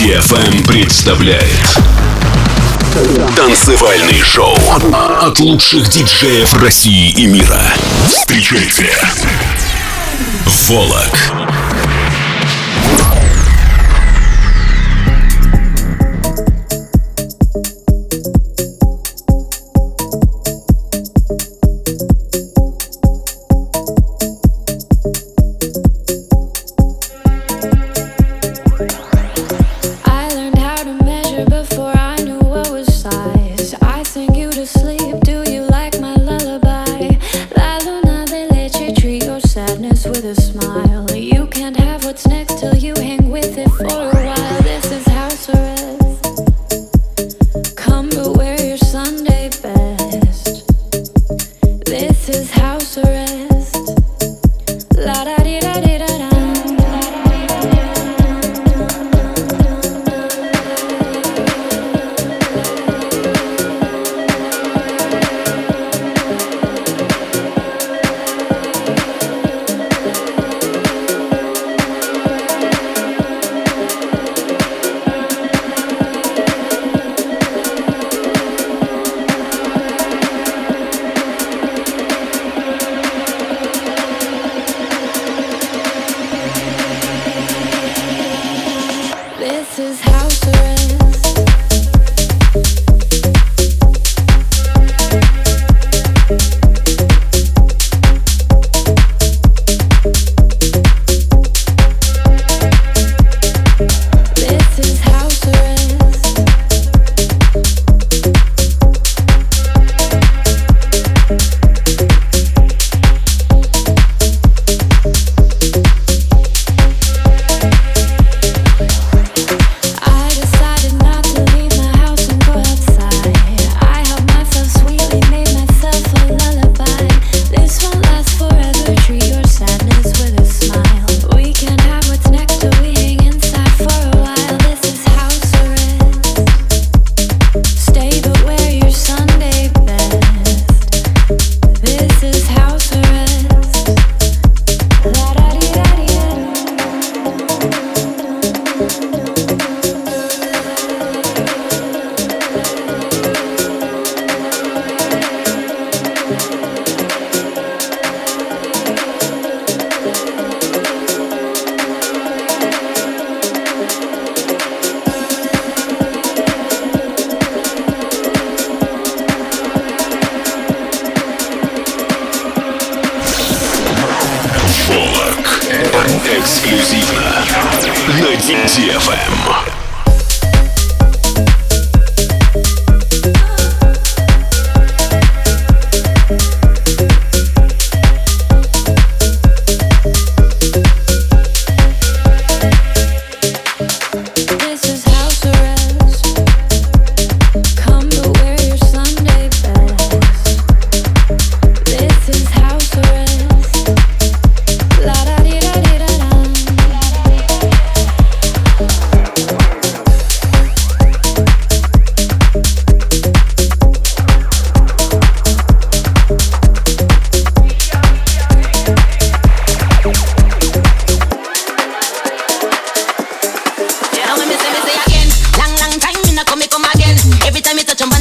DFM представляет Танцевальный шоу от лучших диджеев России и мира. Встречайте Волок.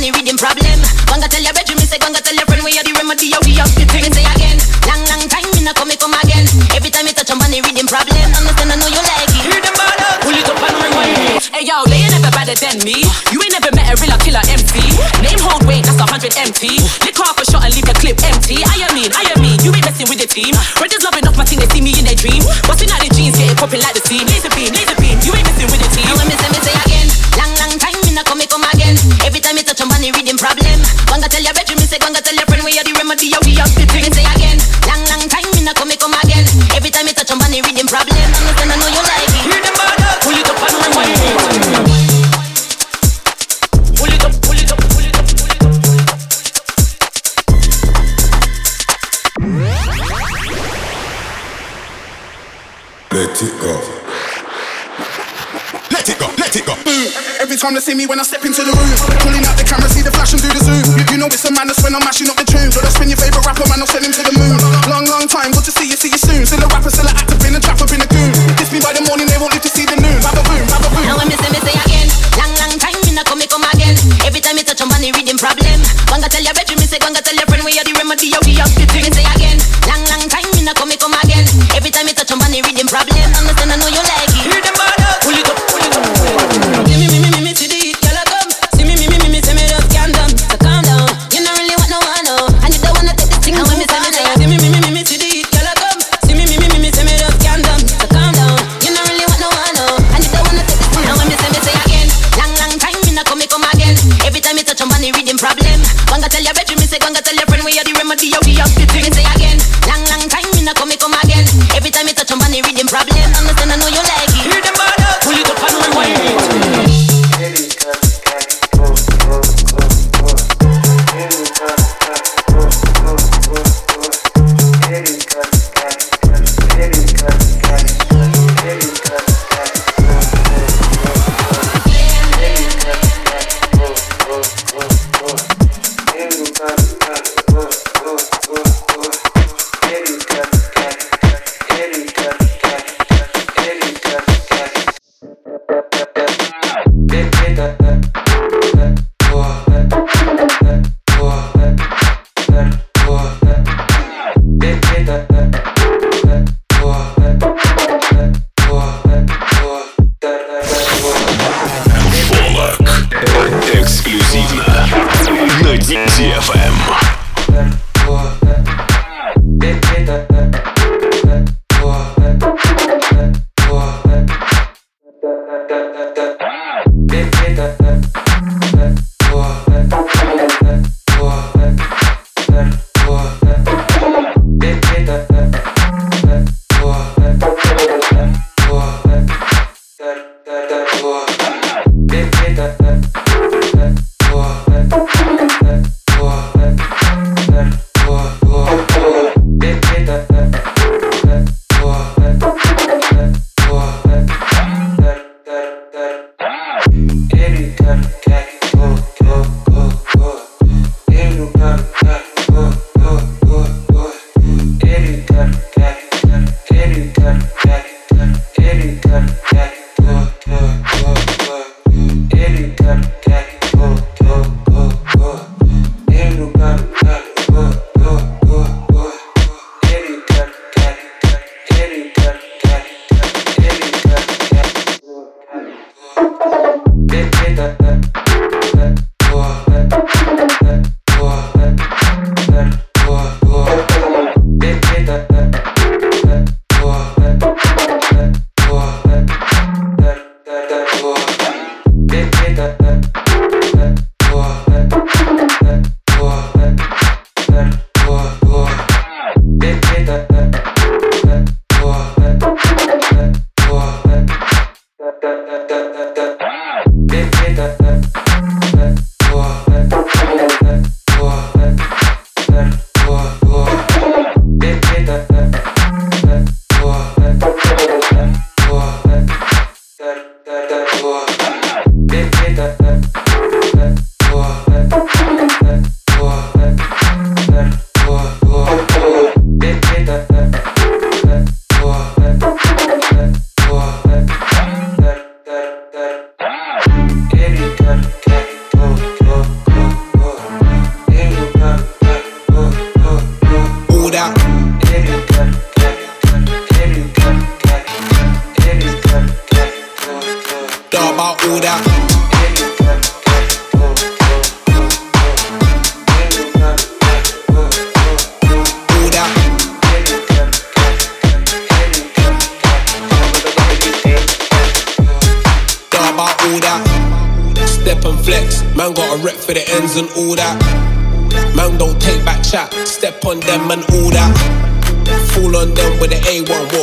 the rhythm problem. Gonna tell your bedroom, Me say gonna tell your friend we are the remedy, we are the thing. Say again, long long time me not come, come again. Every time me touch on the rhythm problem, understand I know you like it. Hear them ball up, pull it up and rewind Hey yo, they ain't never better than me. You ain't never met a real killer MC. Name hold weight, that's a hundred empty. Lick off a shot and leave a clip empty. I am mean, I am mean, you ain't messing with the team. Red is loving off my team, they see me in their dream. Busting out the jeans, getting popping like the steam. Laser beam, laser beam. time to see me when I step into the room. Pulling out the camera, see the flash and do the zoom. You, you know it's a madness when I'm mashing up the tunes. Or I spin your favorite rapper, man, I'll send him to the moon. Long, long time, good to see you, see you soon. Still a rapper, still a actor, been a trapper, been a goon. Kiss me by the morning, they won't live to see the noon. Baba boom, baba boom. Now I miss them, miss it again. Long, long time, me not come, me come again. Every time me touch on money, reading problem. Gonna tell your bedroom, me say, one tell your friend, we are the remedy, yo, we up the thing. are the remedy, yeah, we the thing. They say I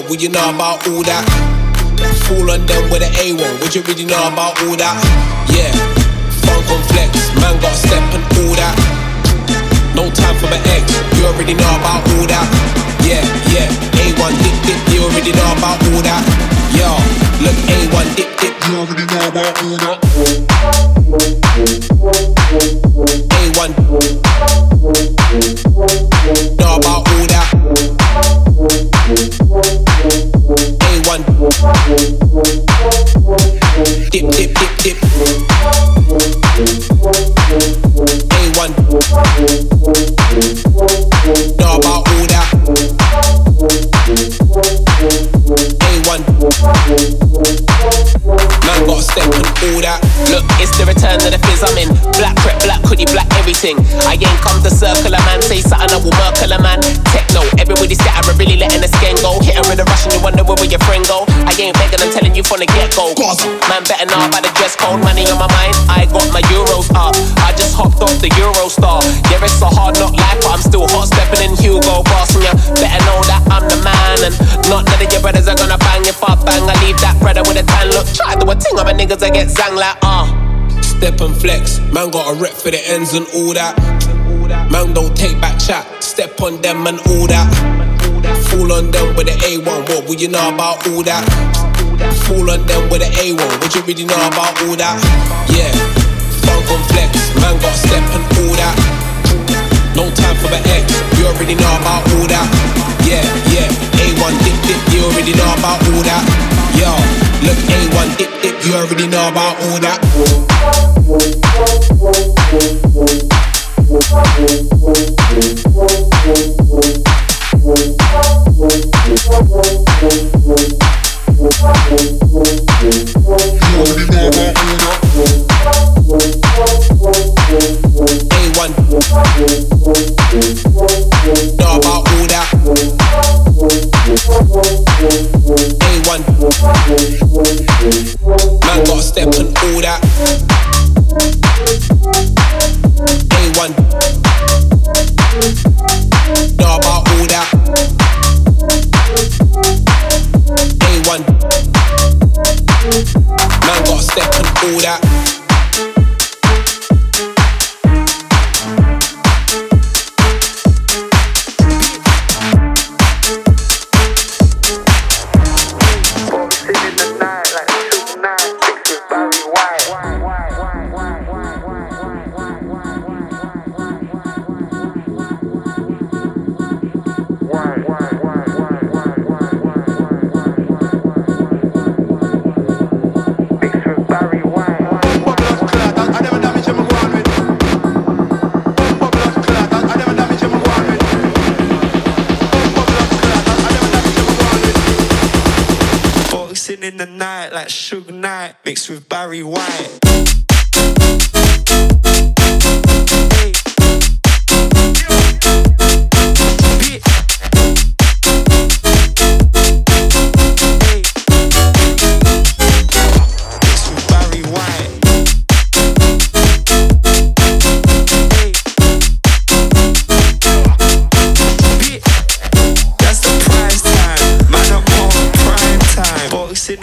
What would you know about all that? Fool on them with an A1. What you really know about all that? Yeah, funk on flex, man got a step and all that. No time for my ex, you already know about all that. Yeah, yeah, A1 dip dip, you already know about all that. Yo, look A1 dip dip, know about all that. A1 know about all that. A1. Dip, dip, dip, dip. A1. Know about all that. A1. Man got a step and all that. Look, it's the return of the fizz I'm in. Black prep, black hoodie, black everything. I ain't come to circle a man, say something I will merkle a man. Techno, everybody scatter, really letting the skin go. Hit with a rush and you wonder where will your friend go. I ain't begging, I'm telling you from the get go. Man, better know about the dress code, money on my mind. I got my euros up. I just hopped off the Eurostar. Yeah, it's a hard knock life, but I'm still hot stepping in Hugo Boss. And you better know that I'm the man, and not none of your brothers are gonna bang niggas I get zang like, ah. Uh. Step and flex, man got a rep for the ends and all that. Man don't take back chat, step on them and all that. Fool on them with the A1, what would you know about all that? Fool on them with the A1, what you really know about all that? Yeah, funk on flex, man got step and all that. No time for the X, you already know about all that. Yeah, yeah, A1 dip dip, you already know about all that. Yo, look A1 dip dip, you already know about all that.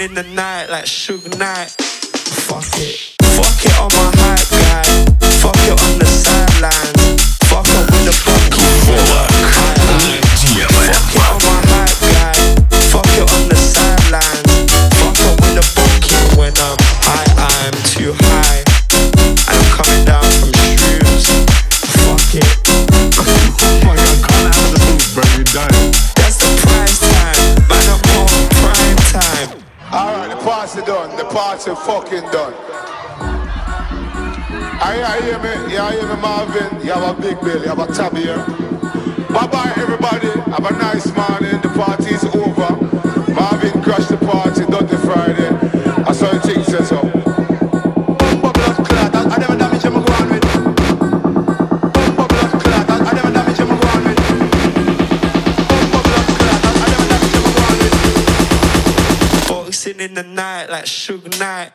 in the night like Suge Knight. Fuck it. once fucking done. I, I hear me, yeah, I hear me, Marvin. You have a big bill, you have a tabby here. Bye bye, everybody. Have a nice morning. The party's over.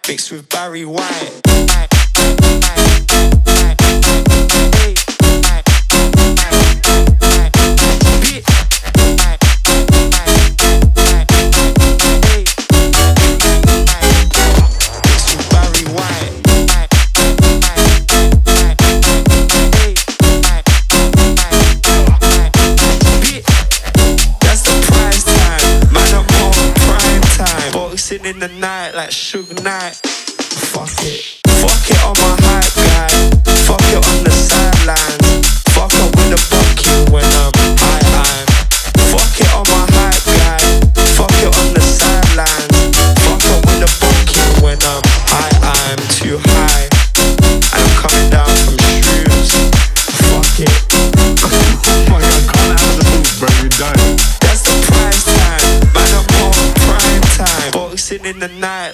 Fixed with Barry White.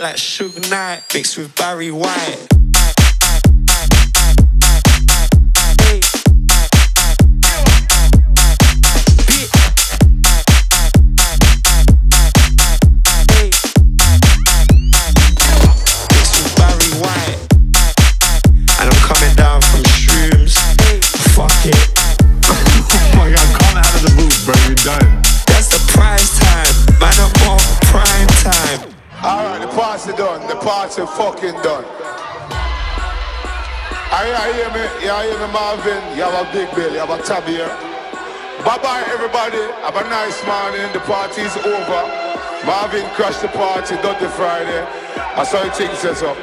like Suge Knight mixed with Barry White. Party fucking done. I, hear me, you hear me, Marvin. You have a big bill, you have a tab here. Bye bye, everybody. Have a nice morning. The party's over. Marvin crashed the party, Dirty Friday. I saw you things set up.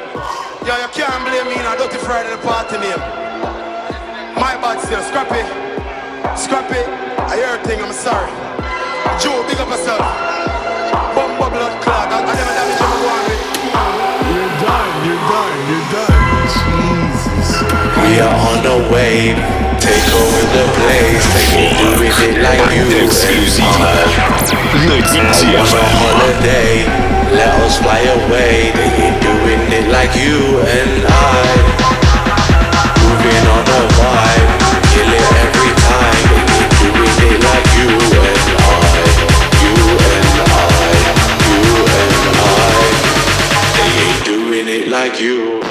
Yo, you can't blame me, now Dirty Friday, the party name. My bad still, scrap it. Scrap it. I hear a thing, I'm sorry. Joe, big up yourself. Bumble blood clot. I, I never We are on the wave, take over the place, they ain't doing it like you and On a holiday, let us fly away, they ain't doing it like you and I. Moving on the vibe, kill it every time, they ain't doing it like you and I. You and I, you and I, they ain't doing it like you.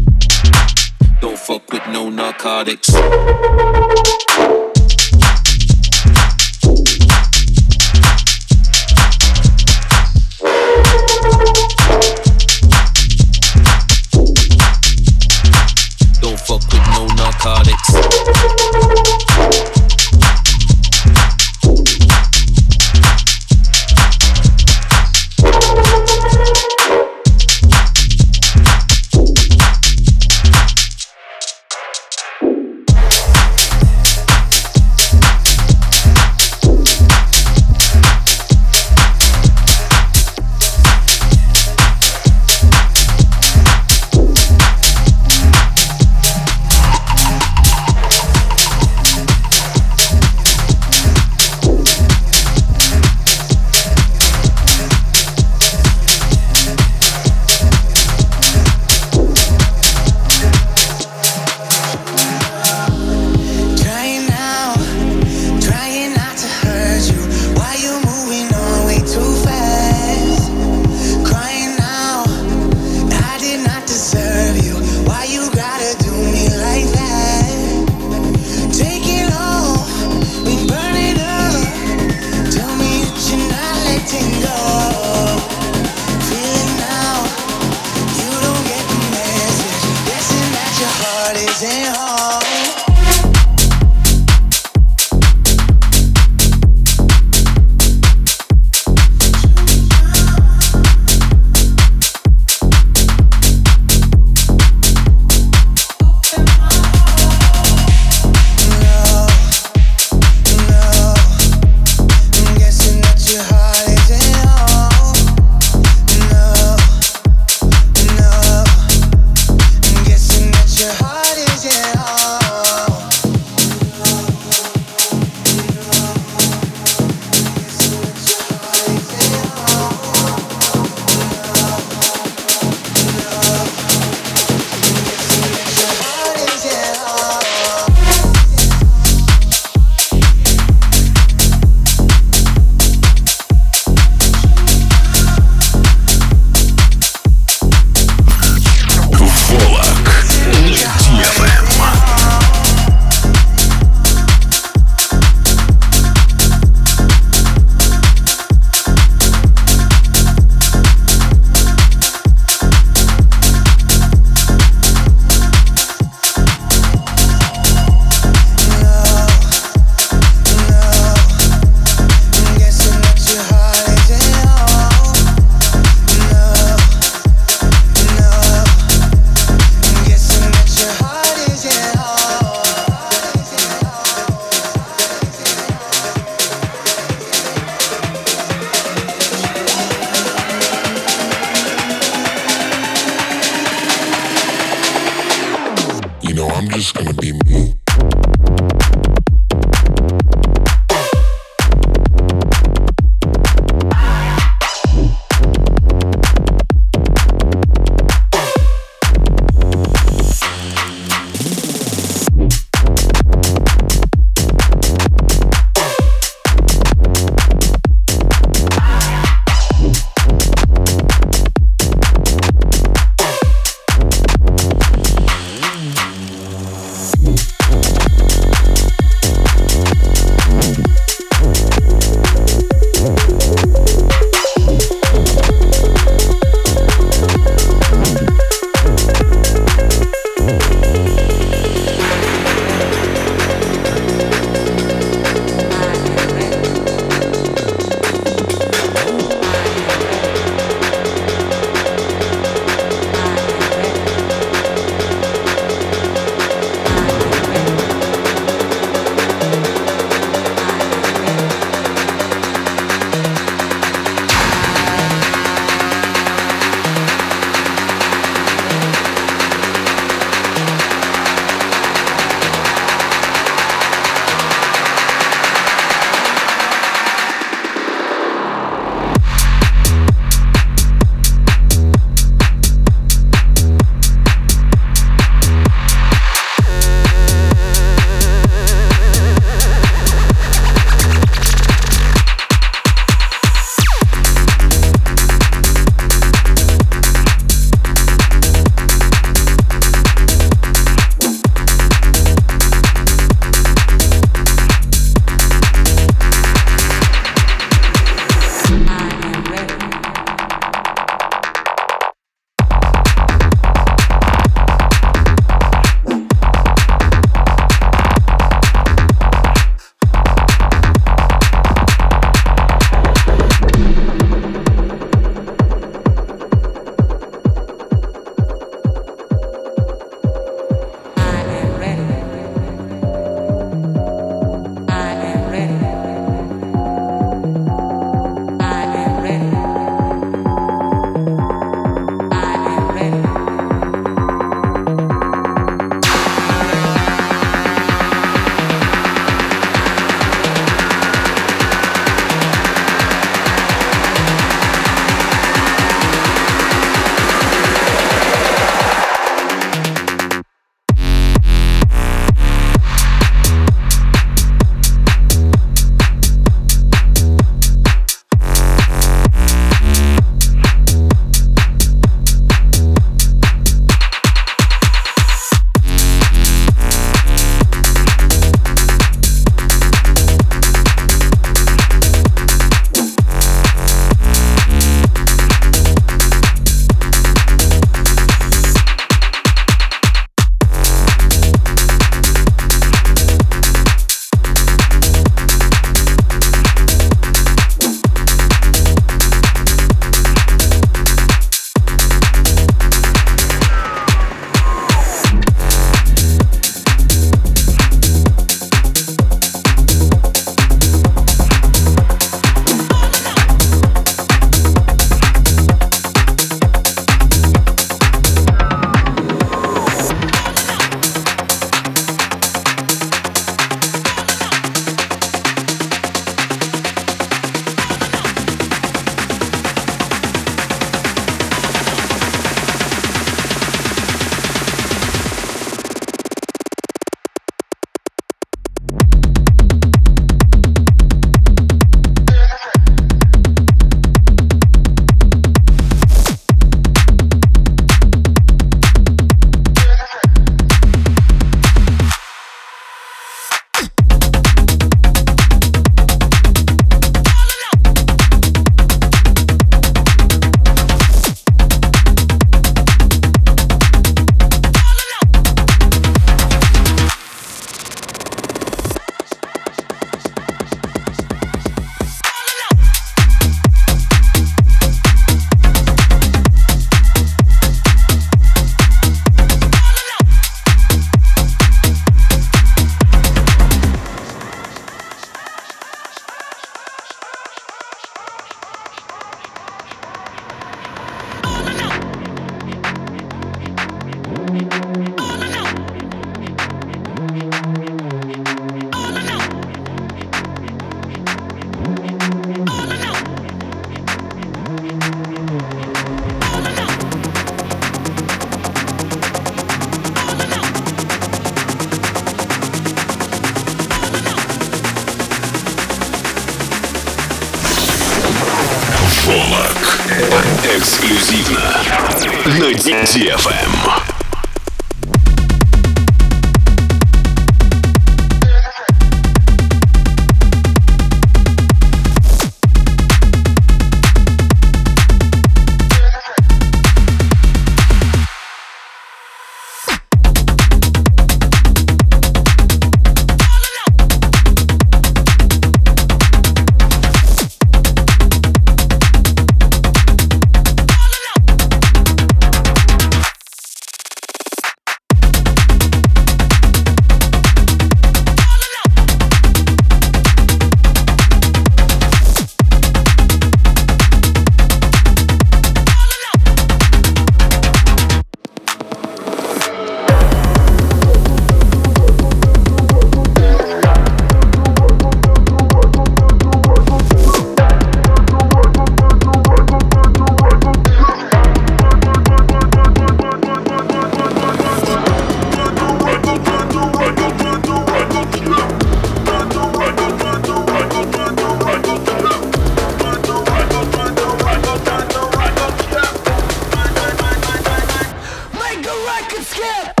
record skip!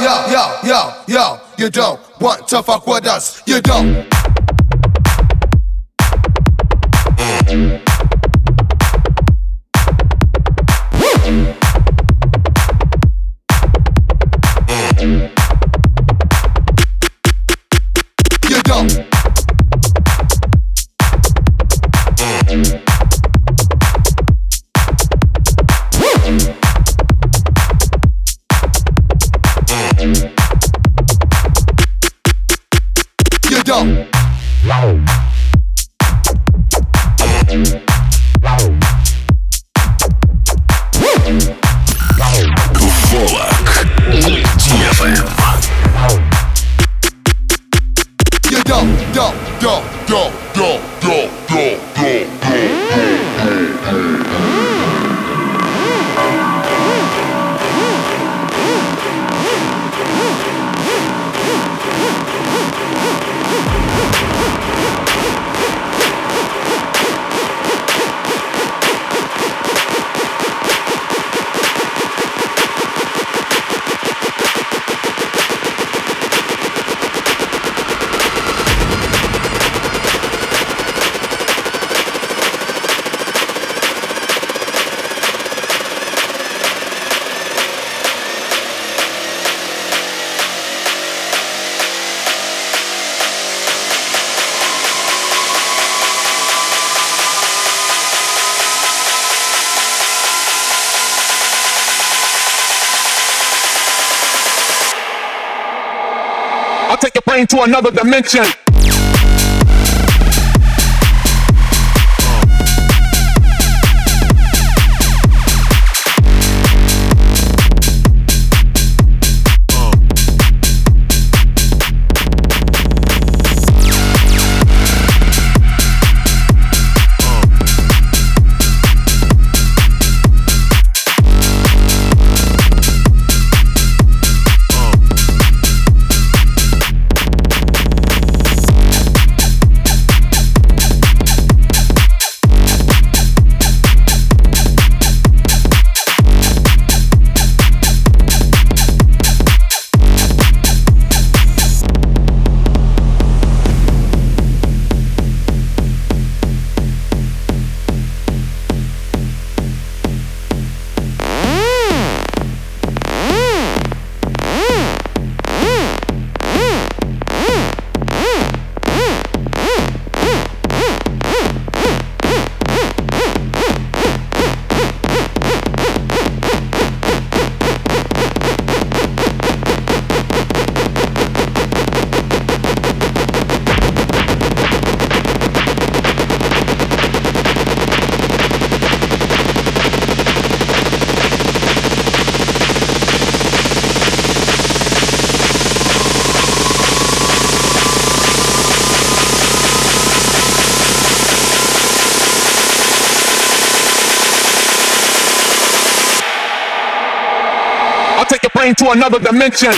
Yo, yo, yo, yo, you don't want to fuck with us. You don't. You I'll take your brain to another dimension. To another dimension.